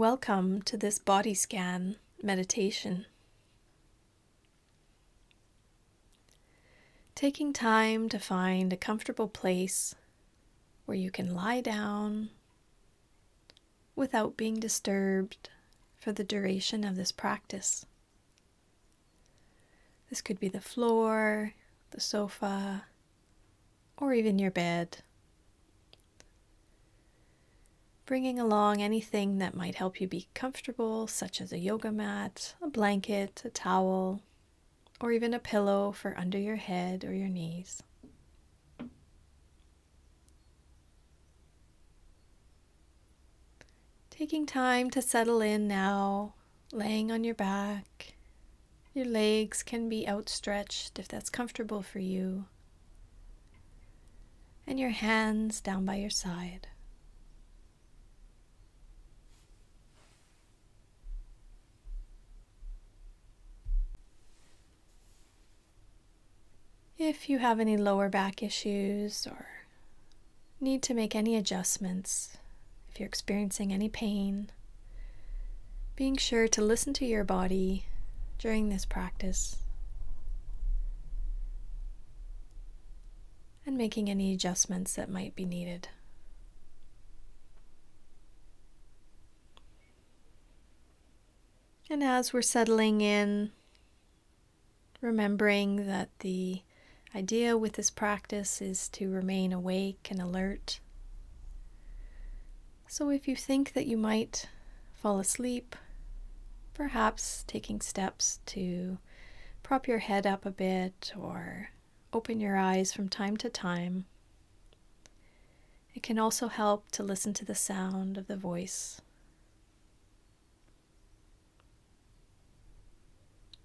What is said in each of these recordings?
Welcome to this body scan meditation. Taking time to find a comfortable place where you can lie down without being disturbed for the duration of this practice. This could be the floor, the sofa, or even your bed. Bringing along anything that might help you be comfortable, such as a yoga mat, a blanket, a towel, or even a pillow for under your head or your knees. Taking time to settle in now, laying on your back. Your legs can be outstretched if that's comfortable for you. And your hands down by your side. If you have any lower back issues or need to make any adjustments, if you're experiencing any pain, being sure to listen to your body during this practice and making any adjustments that might be needed. And as we're settling in, remembering that the idea with this practice is to remain awake and alert so, if you think that you might fall asleep, perhaps taking steps to prop your head up a bit or open your eyes from time to time. It can also help to listen to the sound of the voice.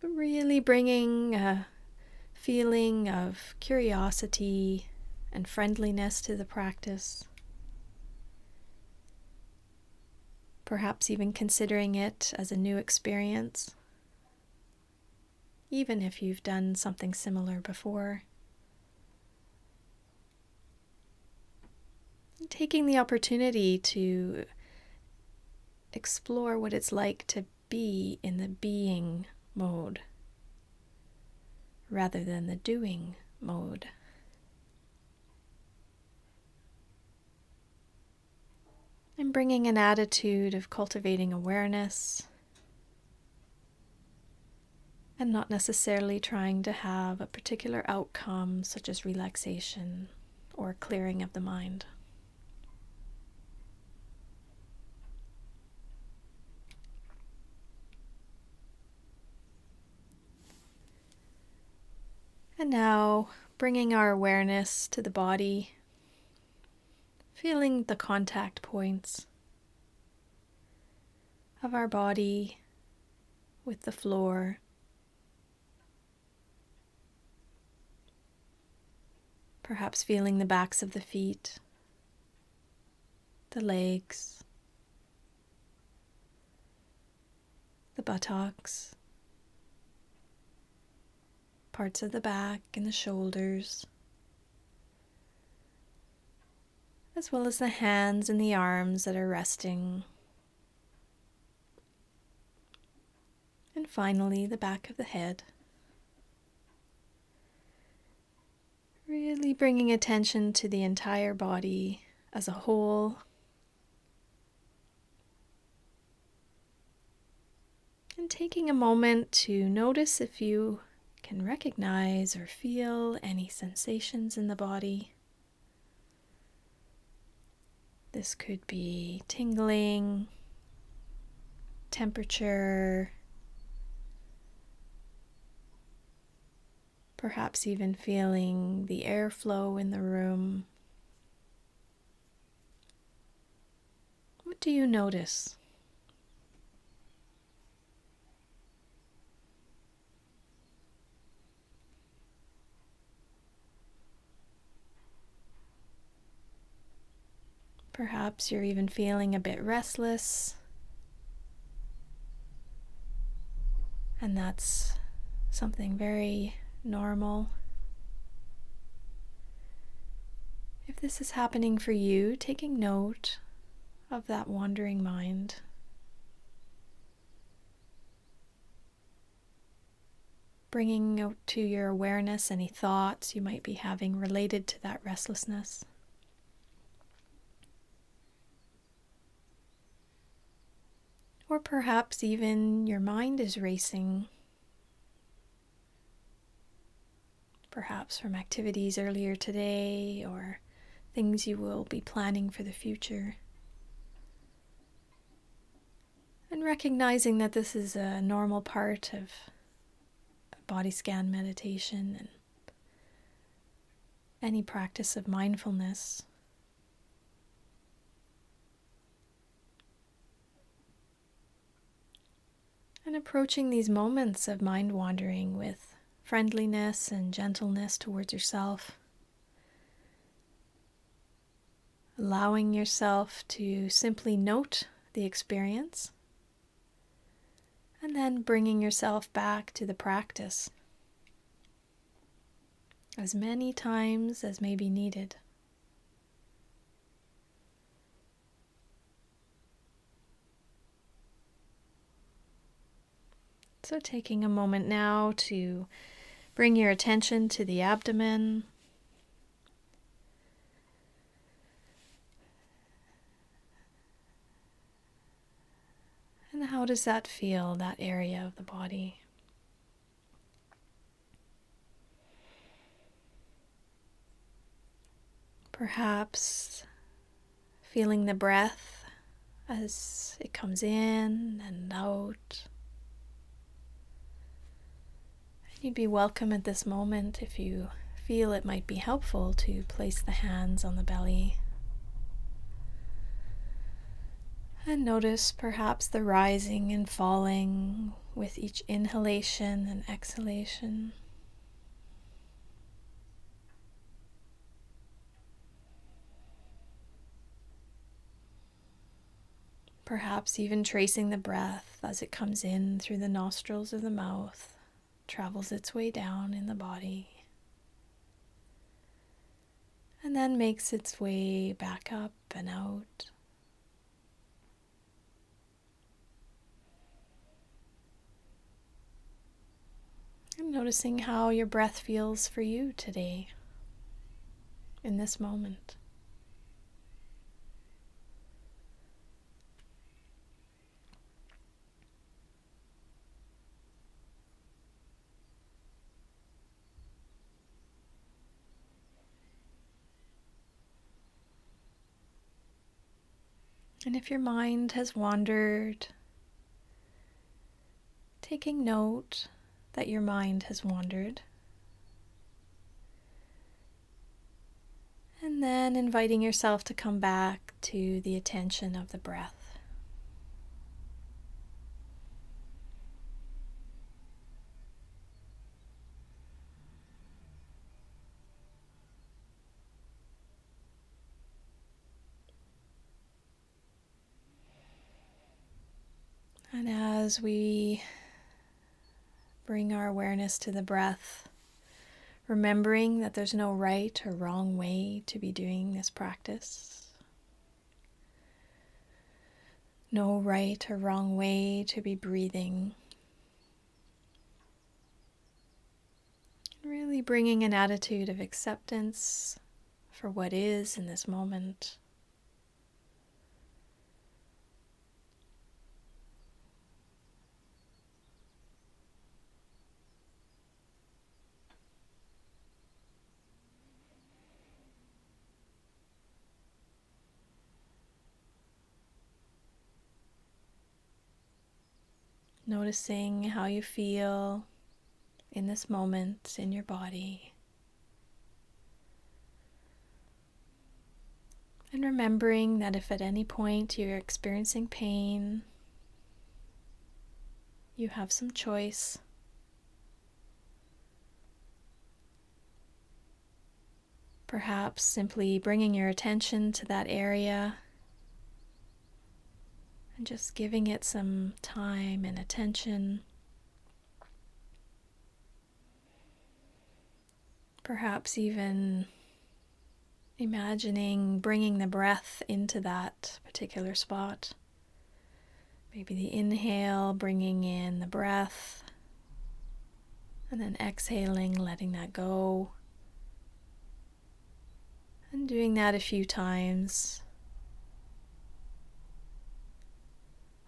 But really bringing a feeling of curiosity and friendliness to the practice. perhaps even considering it as a new experience, even if you've done something similar before. Taking the opportunity to explore what it's like to be in the being mode rather than the doing mode. And bringing an attitude of cultivating awareness and not necessarily trying to have a particular outcome, such as relaxation or clearing of the mind. And now bringing our awareness to the body feeling the contact points of our body with the floor. Perhaps feeling the backs of the feet, the legs, the buttocks, parts of the back and the shoulders. as well as the hands and the arms that are resting. And finally, the back of the head. Really bringing attention to the entire body as a whole. And taking a moment to notice if you can recognize or feel any sensations in the body. This could be tingling, temperature, perhaps even feeling the airflow in the room. What do you notice? Perhaps you're even feeling a bit restless. And that's something very normal. If this is happening for you, taking note of that wandering mind. Bringing to your awareness any thoughts you might be having related to that restlessness. Or perhaps even your mind is racing, perhaps from activities earlier today or things you will be planning for the future. And recognizing that this is a normal part of body scan meditation and any practice of mindfulness. And approaching these moments of mind wandering with friendliness and gentleness towards yourself. Allowing yourself to simply note the experience and then bringing yourself back to the practice as many times as may be needed. So, taking a moment now to bring your attention to the abdomen. And how does that feel, that area of the body? Perhaps feeling the breath as it comes in and out. You'd be welcome at this moment if you feel it might be helpful to place the hands on the belly And notice perhaps the rising and falling with each inhalation and exhalation. Perhaps even tracing the breath as it comes in through the nostrils of the mouth, travels its way down in the body, and then makes its way back up and out. And noticing how your breath feels for you today, in this moment. And if your mind has wandered, taking note that your mind has wandered. And then inviting yourself to come back to the attention of the breath. And as we Bring our awareness to the breath, remembering that there's no right or wrong way to be doing this practice. No right or wrong way to be breathing. Really bringing an attitude of acceptance for what is in this moment. Noticing how you feel in this moment in your body. And remembering that if at any point you're experiencing pain, you have some choice. Perhaps simply bringing your attention to that area and just giving it some time and attention. Perhaps even imagining bringing the breath into that particular spot. Maybe the inhale, bringing in the breath, And then exhaling, letting that go. And doing that a few times.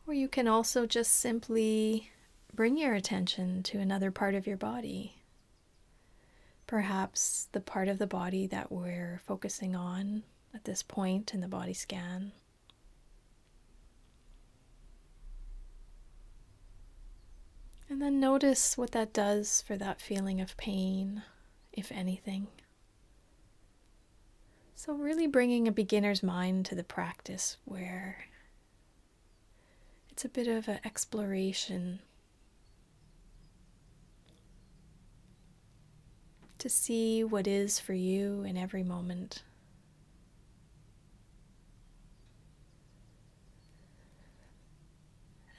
Or you can also just simply bring your attention to another part of your body. Perhaps the part of the body that we're focusing on at this point in the body scan. And then notice what that does for that feeling of pain, if anything. So, really bringing a beginner's mind to the practice where it's a bit of an exploration to see what is for you in every moment.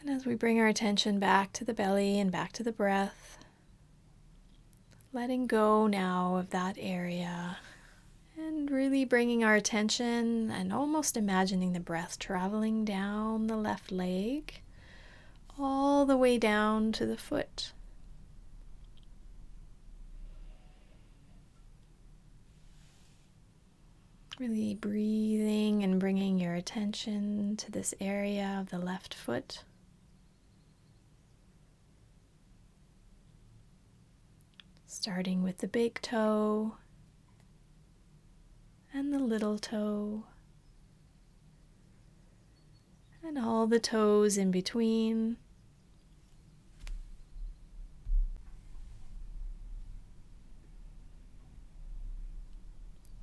And as we bring our attention back to the belly and back to the breath, letting go now of that area and really bringing our attention and almost imagining the breath traveling down the left leg all the way down to the foot. Really breathing and bringing your attention to this area of the left foot. starting with the big toe and the little toe and all the toes in between.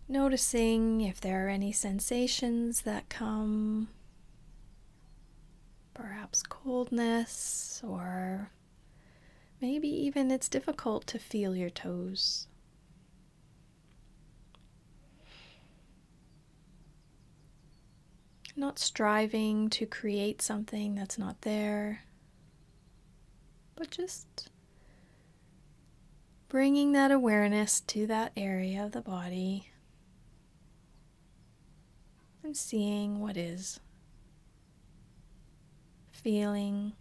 Noticing if there are any sensations that come, perhaps coldness or Maybe even it's difficult to feel your toes. Not striving to create something that's not there, but just bringing that awareness to that area of the body and seeing what is, feeling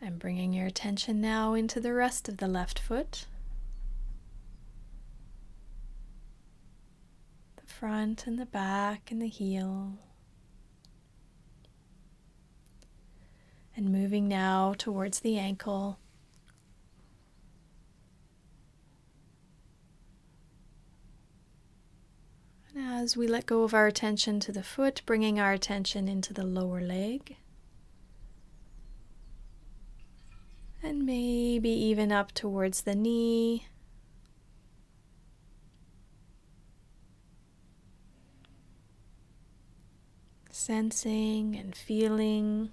And bringing your attention now into the rest of the left foot. The front and the back and the heel. And moving now towards the ankle. And as we let go of our attention to the foot, bringing our attention into the lower leg. and maybe even up towards the knee. Sensing and feeling.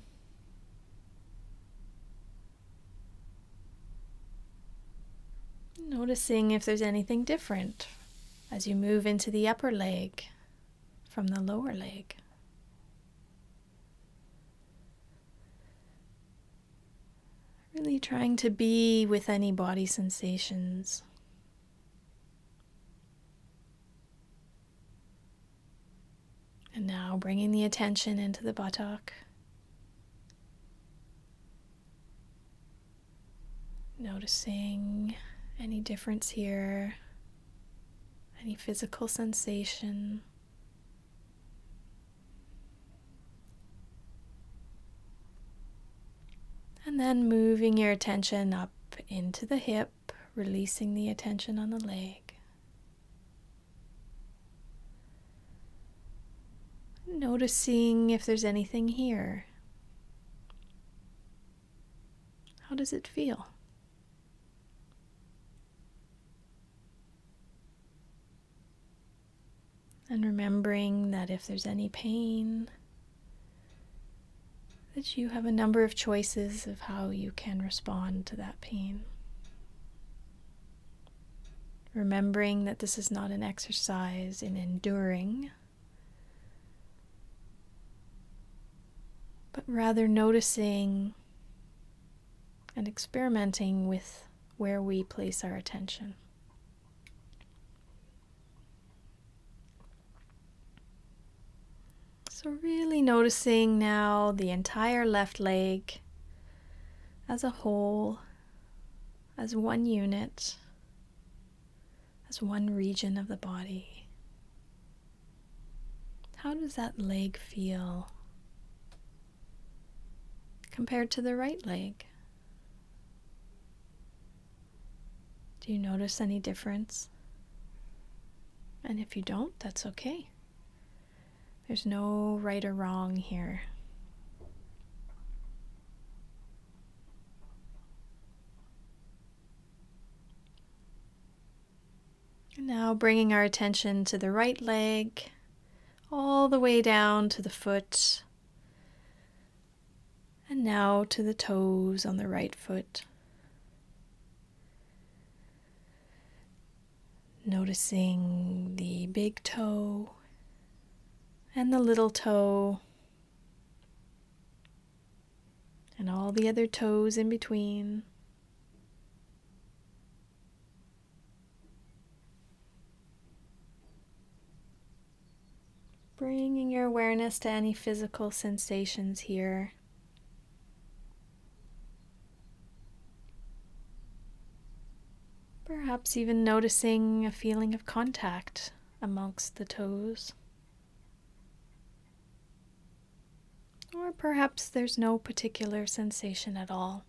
Noticing if there's anything different as you move into the upper leg from the lower leg. Really trying to be with any body sensations. And now bringing the attention into the buttock. Noticing any difference here, any physical sensation. And then moving your attention up into the hip, releasing the attention on the leg. Noticing if there's anything here. How does it feel? And remembering that if there's any pain, that you have a number of choices of how you can respond to that pain. Remembering that this is not an exercise in enduring, but rather noticing and experimenting with where we place our attention. So, really noticing now the entire left leg as a whole, as one unit, as one region of the body. How does that leg feel compared to the right leg? Do you notice any difference? And if you don't, that's okay. There's no right or wrong here. Now bringing our attention to the right leg, all the way down to the foot, and now to the toes on the right foot. Noticing the big toe and the little toe and all the other toes in between. Bringing your awareness to any physical sensations here. Perhaps even noticing a feeling of contact amongst the toes. Or perhaps there's no particular sensation at all.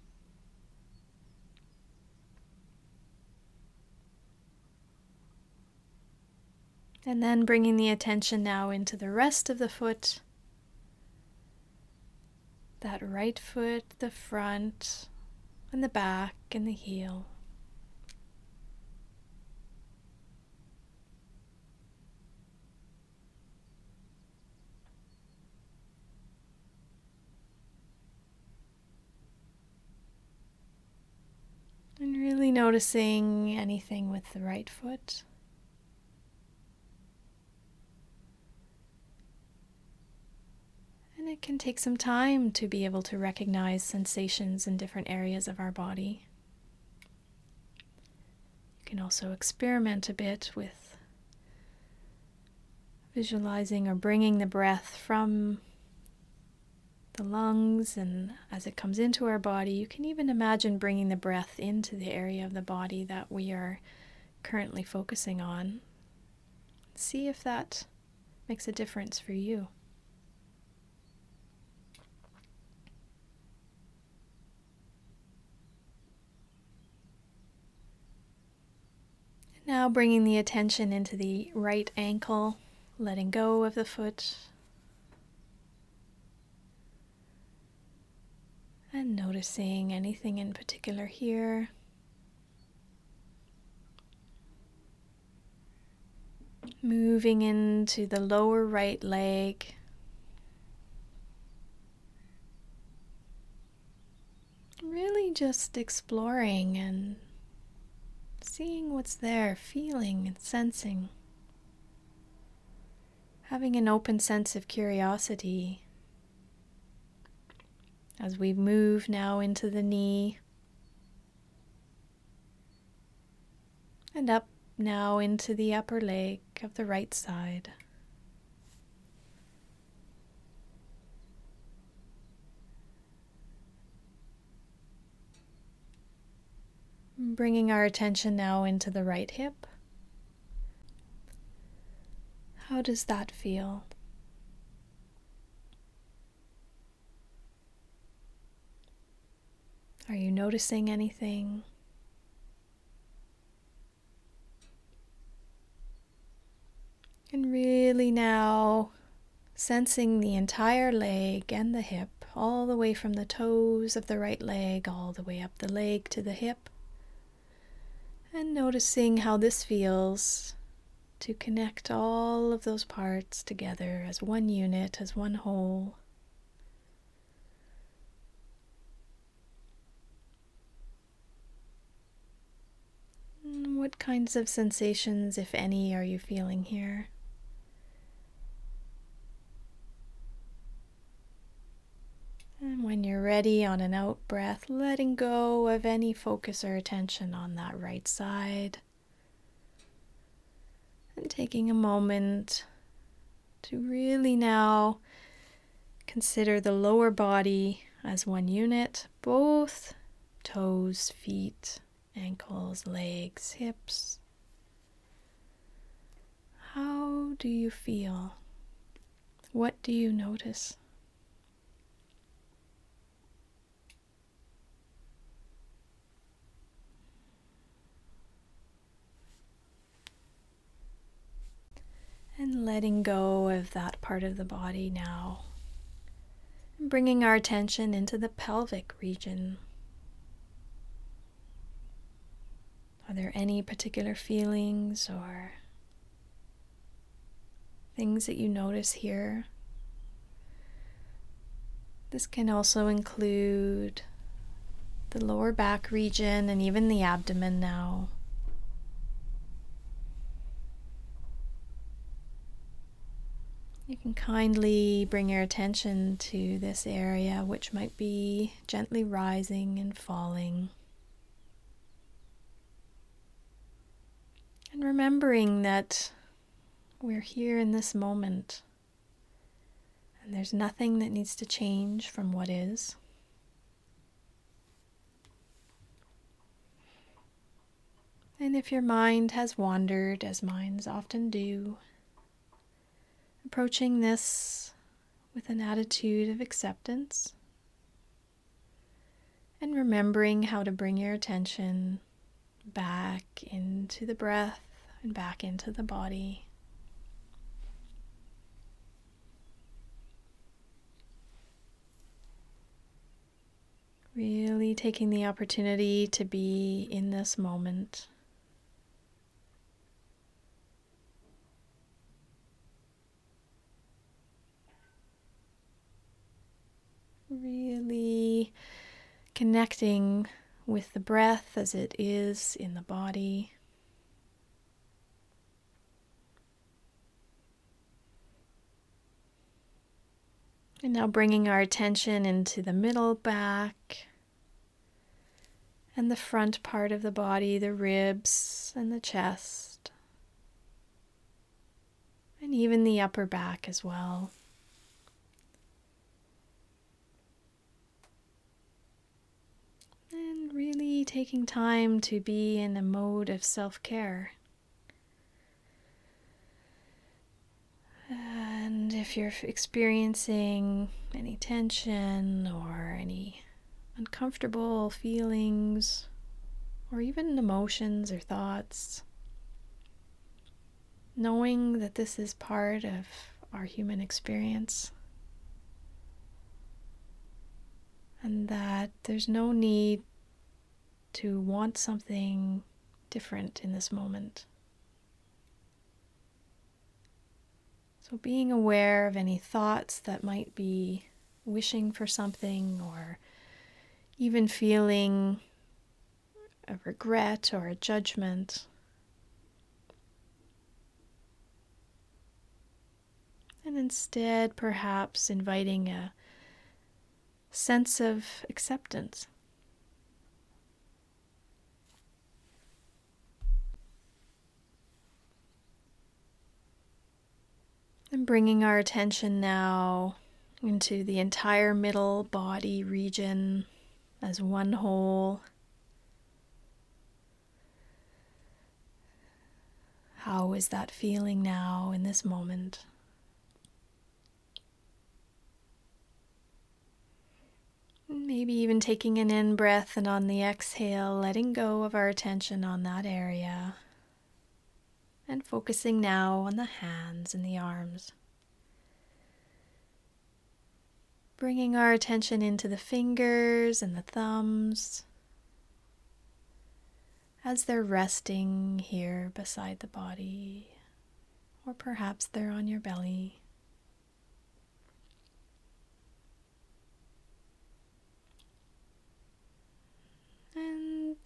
And then bringing the attention now into the rest of the foot. That right foot, the front, and the back, and the heel. And really noticing anything with the right foot. And it can take some time to be able to recognize sensations in different areas of our body. You can also experiment a bit with visualizing or bringing the breath from the lungs, and as it comes into our body, you can even imagine bringing the breath into the area of the body that we are currently focusing on. See if that makes a difference for you. Now bringing the attention into the right ankle, letting go of the foot. And noticing anything in particular here. Moving into the lower right leg. Really just exploring and seeing what's there, feeling and sensing, having an open sense of curiosity as we move now into the knee and up now into the upper leg of the right side. Bringing our attention now into the right hip. How does that feel? Are you noticing anything? And really now sensing the entire leg and the hip, all the way from the toes of the right leg, all the way up the leg to the hip and noticing how this feels to connect all of those parts together as one unit, as one whole. What kinds of sensations, if any, are you feeling here? And when you're ready on an out breath, letting go of any focus or attention on that right side. And taking a moment to really now consider the lower body as one unit, both toes, feet, ankles, legs, hips. How do you feel? What do you notice? And letting go of that part of the body now. Bringing our attention into the pelvic region. Are there any particular feelings or things that you notice here? This can also include the lower back region and even the abdomen now. You can kindly bring your attention to this area, which might be gently rising and falling. And remembering that we're here in this moment and there's nothing that needs to change from what is. And if your mind has wandered, as minds often do, approaching this with an attitude of acceptance and remembering how to bring your attention back into the breath and back into the body. Really taking the opportunity to be in this moment. Really connecting with the breath as it is in the body. And now bringing our attention into the middle back and the front part of the body, the ribs and the chest, and even the upper back as well. And really taking time to be in a mode of self care. And if you're experiencing any tension or any uncomfortable feelings, or even emotions or thoughts, knowing that this is part of our human experience and that there's no need to want something different in this moment. So, being aware of any thoughts that might be wishing for something or even feeling a regret or a judgment. And instead, perhaps inviting a sense of acceptance. And bringing our attention now into the entire middle body region as one whole. How is that feeling now in this moment? Maybe even taking an in breath and on the exhale, letting go of our attention on that area and focusing now on the hands and the arms. Bringing our attention into the fingers and the thumbs as they're resting here beside the body, or perhaps they're on your belly. And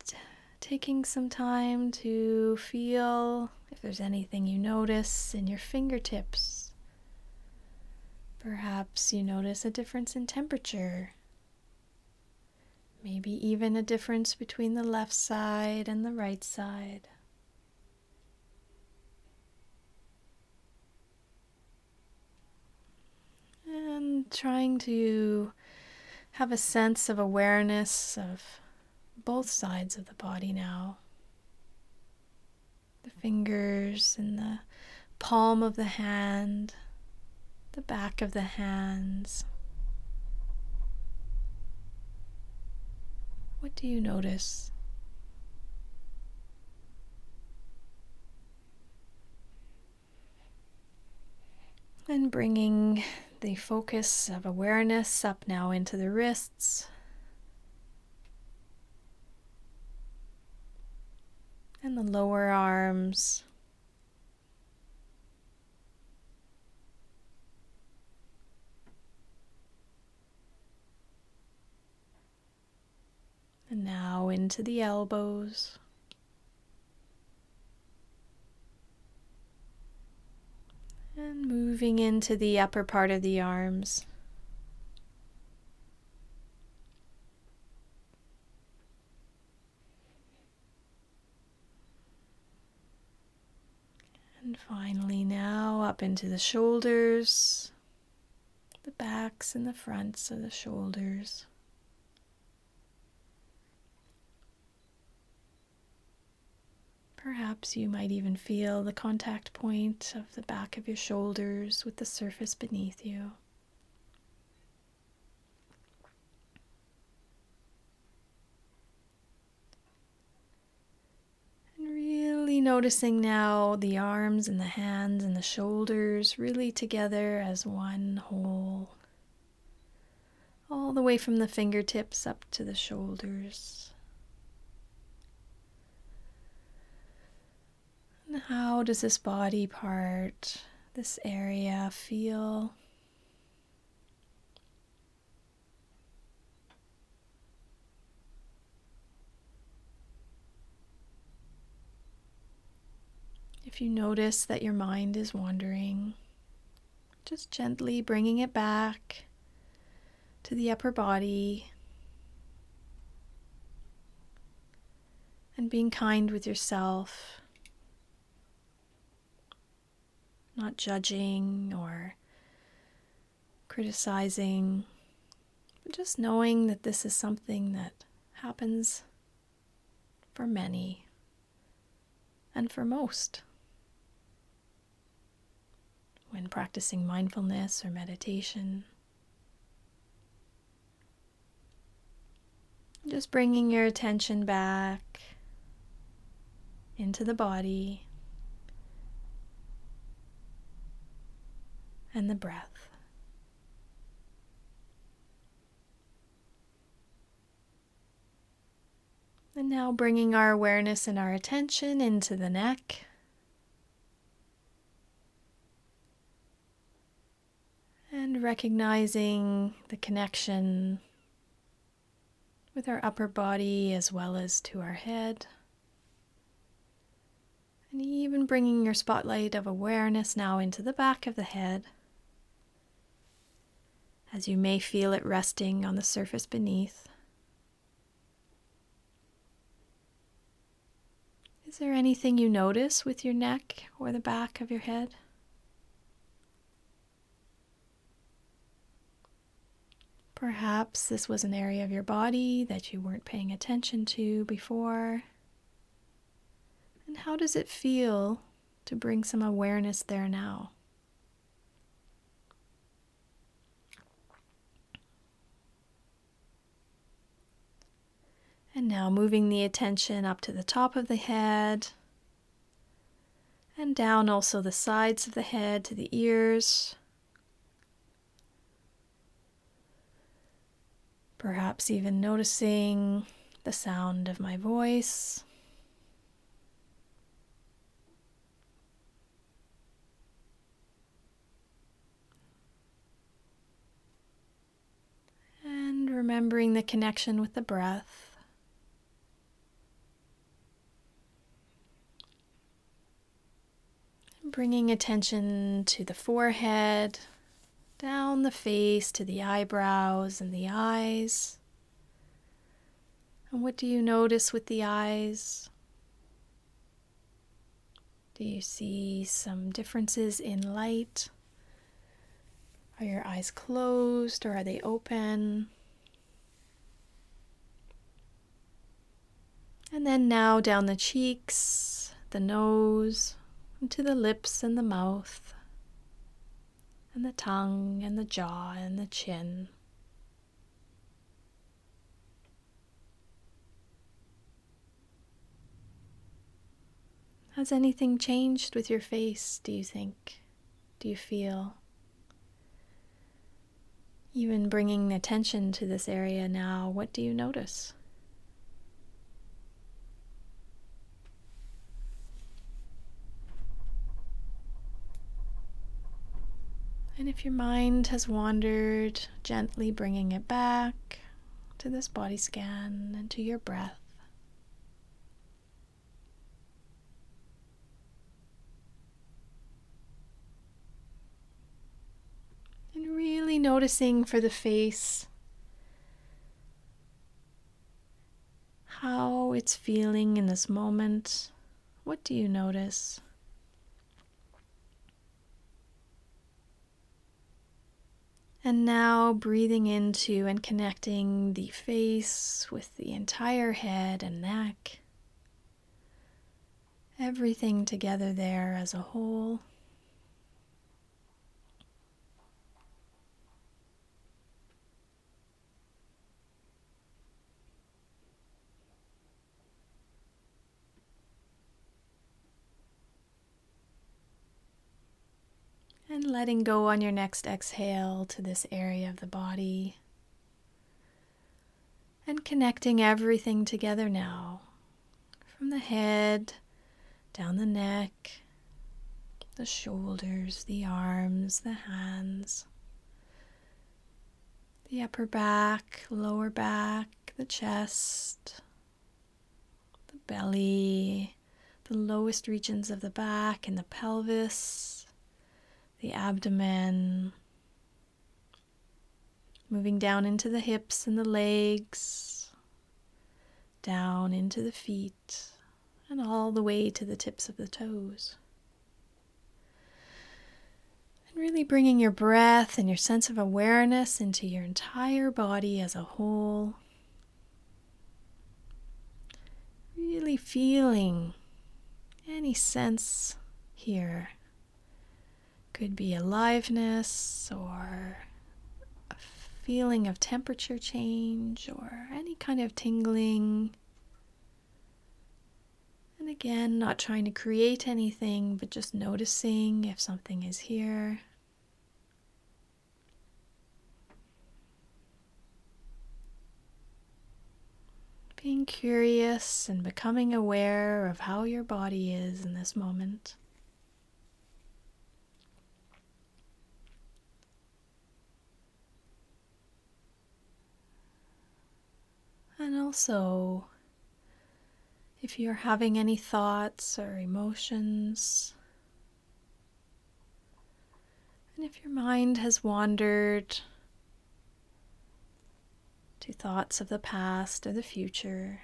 taking some time to feel if there's anything you notice in your fingertips. Perhaps you notice a difference in temperature. Maybe even a difference between the left side and the right side. And trying to have a sense of awareness of both sides of the body now. The fingers and the palm of the hand, the back of the hands. What do you notice? And bringing the focus of awareness up now into the wrists. And the lower arms. And now into the elbows. And moving into the upper part of the arms. And finally, now up into the shoulders, the backs and the fronts of the shoulders. Perhaps you might even feel the contact point of the back of your shoulders with the surface beneath you. And noticing now the arms and the hands and the shoulders really together as one whole, all the way from the fingertips up to the shoulders. How does this body part, this area feel? If you notice that your mind is wandering, just gently bringing it back to the upper body and being kind with yourself not judging or criticizing, but just knowing that this is something that happens for many and for most. When practicing mindfulness or meditation, just bringing your attention back into the body and the breath. And now bringing our awareness and our attention into the neck. And recognizing the connection with our upper body as well as to our head. And even bringing your spotlight of awareness now into the back of the head as you may feel it resting on the surface beneath. Is there anything you notice with your neck or the back of your head? Perhaps this was an area of your body that you weren't paying attention to before. And how does it feel to bring some awareness there now? And now moving the attention up to the top of the head and down also the sides of the head to the ears. Perhaps even noticing the sound of my voice. And remembering the connection with the breath. Bringing attention to the forehead, down the face to the eyebrows and the eyes. And what do you notice with the eyes? Do you see some differences in light? Are your eyes closed or are they open? And then now down the cheeks, the nose, into the lips and the mouth, and the tongue and the jaw and the chin. Has anything changed with your face, do you think? Do you feel? Even bringing attention to this area now, what do you notice? And if your mind has wandered, gently bringing it back to this body scan and to your breath. And really noticing for the face how it's feeling in this moment. What do you notice? And now breathing into and connecting the face with the entire head and neck. Everything together there as a whole. And letting go on your next exhale to this area of the body. And connecting everything together now. From the head down the neck, the shoulders, the arms, the hands, the upper back, lower back, the chest, the belly, the lowest regions of the back, and the pelvis the abdomen, moving down into the hips and the legs, down into the feet, and all the way to the tips of the toes. And really bringing your breath and your sense of awareness into your entire body as a whole. Really feeling any sense here could be aliveness or a feeling of temperature change or any kind of tingling. And again, not trying to create anything, but just noticing if something is here. Being curious and becoming aware of how your body is in this moment. And also, if you're having any thoughts or emotions, and if your mind has wandered to thoughts of the past or the future,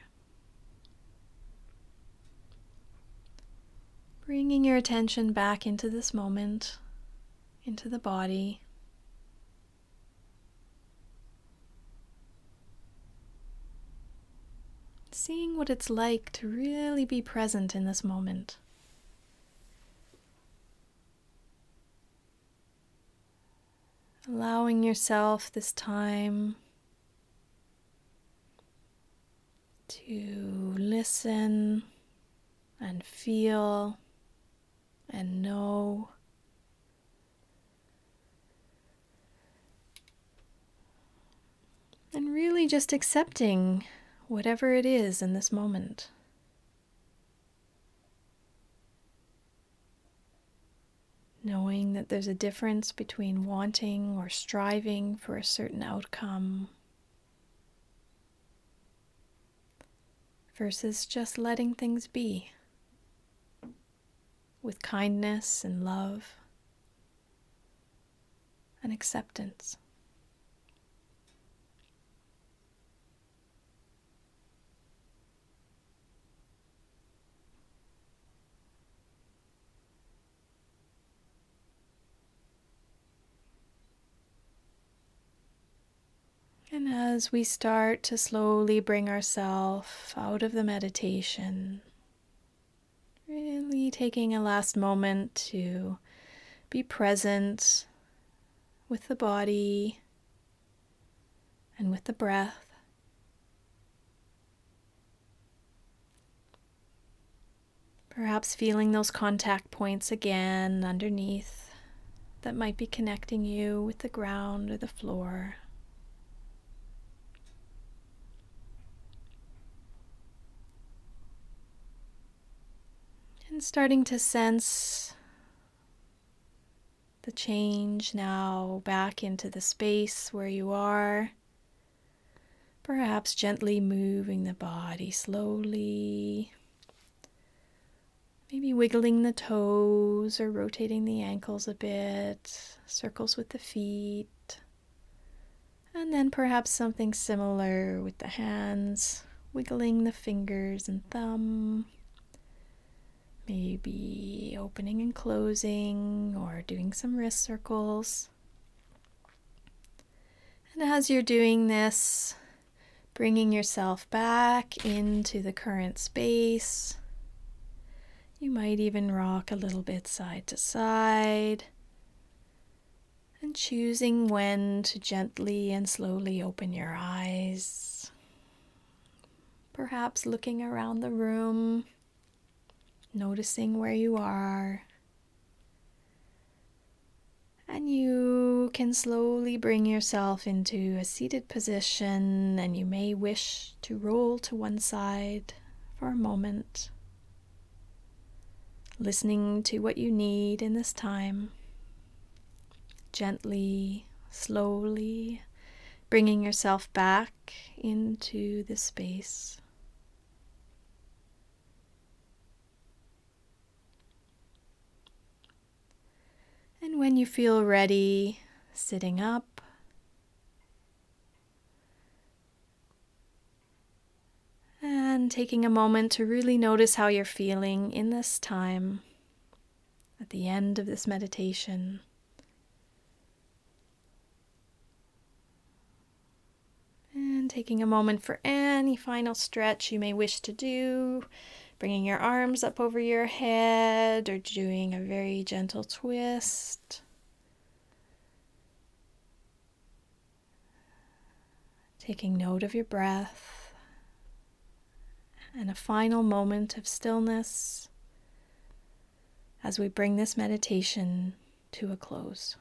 bringing your attention back into this moment, into the body. Seeing what it's like to really be present in this moment. Allowing yourself this time to listen and feel and know. And really just accepting whatever it is in this moment. Knowing that there's a difference between wanting or striving for a certain outcome versus just letting things be with kindness and love and acceptance. And as we start to slowly bring ourselves out of the meditation, really taking a last moment to be present with the body and with the breath. Perhaps feeling those contact points again underneath that might be connecting you with the ground or the floor. And starting to sense the change now back into the space where you are. Perhaps gently moving the body slowly. Maybe wiggling the toes or rotating the ankles a bit, circles with the feet. And then perhaps something similar with the hands, wiggling the fingers and thumb. Maybe opening and closing or doing some wrist circles. And as you're doing this, bringing yourself back into the current space you might even rock a little bit side to side and choosing when to gently and slowly open your eyes. Perhaps looking around the room, noticing where you are. And you can slowly bring yourself into a seated position, and you may wish to roll to one side for a moment listening to what you need in this time, gently, slowly bringing yourself back into the space. When you feel ready, sitting up, And taking a moment to really notice how you're feeling in this time at the end of this meditation. And taking a moment for any final stretch you may wish to do, bringing your arms up over your head or doing a very gentle twist. Taking note of your breath and a final moment of stillness as we bring this meditation to a close.